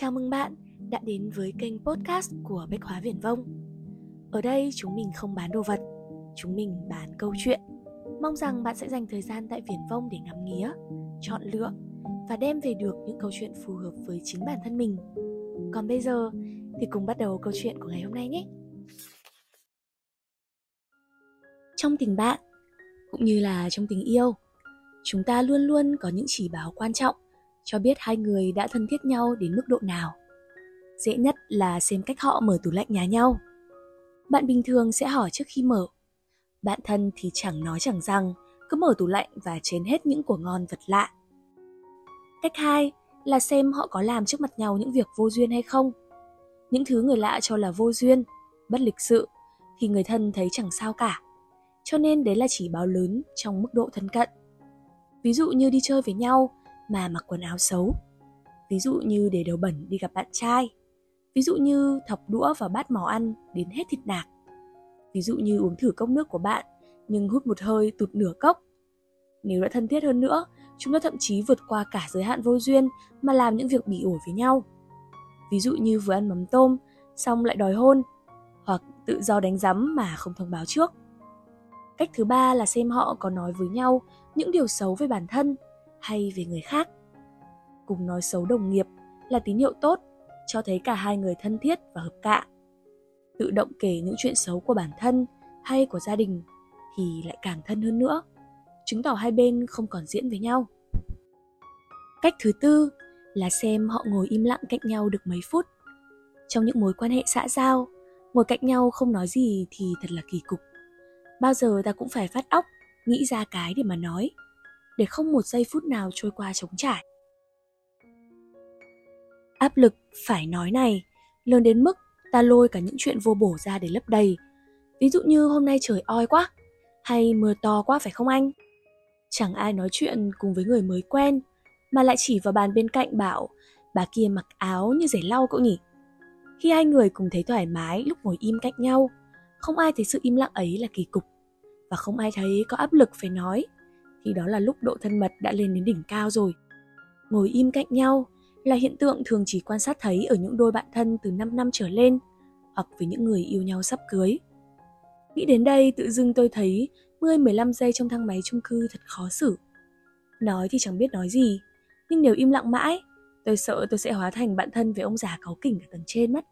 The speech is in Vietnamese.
Chào mừng bạn đã đến với kênh podcast của Bách Hóa Viển Vông. Ở đây chúng mình không bán đồ vật, chúng mình bán câu chuyện. Mong rằng bạn sẽ dành thời gian tại Viển Vông để ngắm nghía, chọn lựa và đem về được những câu chuyện phù hợp với chính bản thân mình. Còn bây giờ thì cùng bắt đầu câu chuyện của ngày hôm nay nhé. Trong tình bạn, cũng như là trong tình yêu, chúng ta luôn luôn có những chỉ báo quan trọng cho biết hai người đã thân thiết nhau đến mức độ nào. Dễ nhất là xem cách họ mở tủ lạnh nhà nhau. Bạn bình thường sẽ hỏi trước khi mở. Bạn thân thì chẳng nói chẳng rằng, cứ mở tủ lạnh và chén hết những của ngon vật lạ. Cách hai là xem họ có làm trước mặt nhau những việc vô duyên hay không. Những thứ người lạ cho là vô duyên, bất lịch sự thì người thân thấy chẳng sao cả. Cho nên đấy là chỉ báo lớn trong mức độ thân cận. Ví dụ như đi chơi với nhau mà mặc quần áo xấu. Ví dụ như để đầu bẩn đi gặp bạn trai. Ví dụ như thọc đũa vào bát màu ăn đến hết thịt nạc. Ví dụ như uống thử cốc nước của bạn nhưng hút một hơi tụt nửa cốc. Nếu đã thân thiết hơn nữa, chúng ta thậm chí vượt qua cả giới hạn vô duyên mà làm những việc bỉ ổi với nhau. Ví dụ như vừa ăn mắm tôm, xong lại đòi hôn, hoặc tự do đánh giấm mà không thông báo trước. Cách thứ ba là xem họ có nói với nhau những điều xấu về bản thân hay về người khác. Cùng nói xấu đồng nghiệp là tín hiệu tốt, cho thấy cả hai người thân thiết và hợp cạ. Tự động kể những chuyện xấu của bản thân hay của gia đình thì lại càng thân hơn nữa, chứng tỏ hai bên không còn diễn với nhau. Cách thứ tư là xem họ ngồi im lặng cạnh nhau được mấy phút. Trong những mối quan hệ xã giao, ngồi cạnh nhau không nói gì thì thật là kỳ cục. Bao giờ ta cũng phải phát óc, nghĩ ra cái để mà nói để không một giây phút nào trôi qua trống trải. Áp lực phải nói này lớn đến mức ta lôi cả những chuyện vô bổ ra để lấp đầy. Ví dụ như hôm nay trời oi quá, hay mưa to quá phải không anh? Chẳng ai nói chuyện cùng với người mới quen, mà lại chỉ vào bàn bên cạnh bảo bà kia mặc áo như giày lau cậu nhỉ. Khi hai người cùng thấy thoải mái lúc ngồi im cạnh nhau, không ai thấy sự im lặng ấy là kỳ cục và không ai thấy có áp lực phải nói thì đó là lúc độ thân mật đã lên đến đỉnh cao rồi. Ngồi im cạnh nhau là hiện tượng thường chỉ quan sát thấy ở những đôi bạn thân từ 5 năm trở lên hoặc với những người yêu nhau sắp cưới. Nghĩ đến đây tự dưng tôi thấy 10-15 giây trong thang máy chung cư thật khó xử. Nói thì chẳng biết nói gì, nhưng nếu im lặng mãi, tôi sợ tôi sẽ hóa thành bạn thân với ông già cáu kỉnh ở tầng trên mất.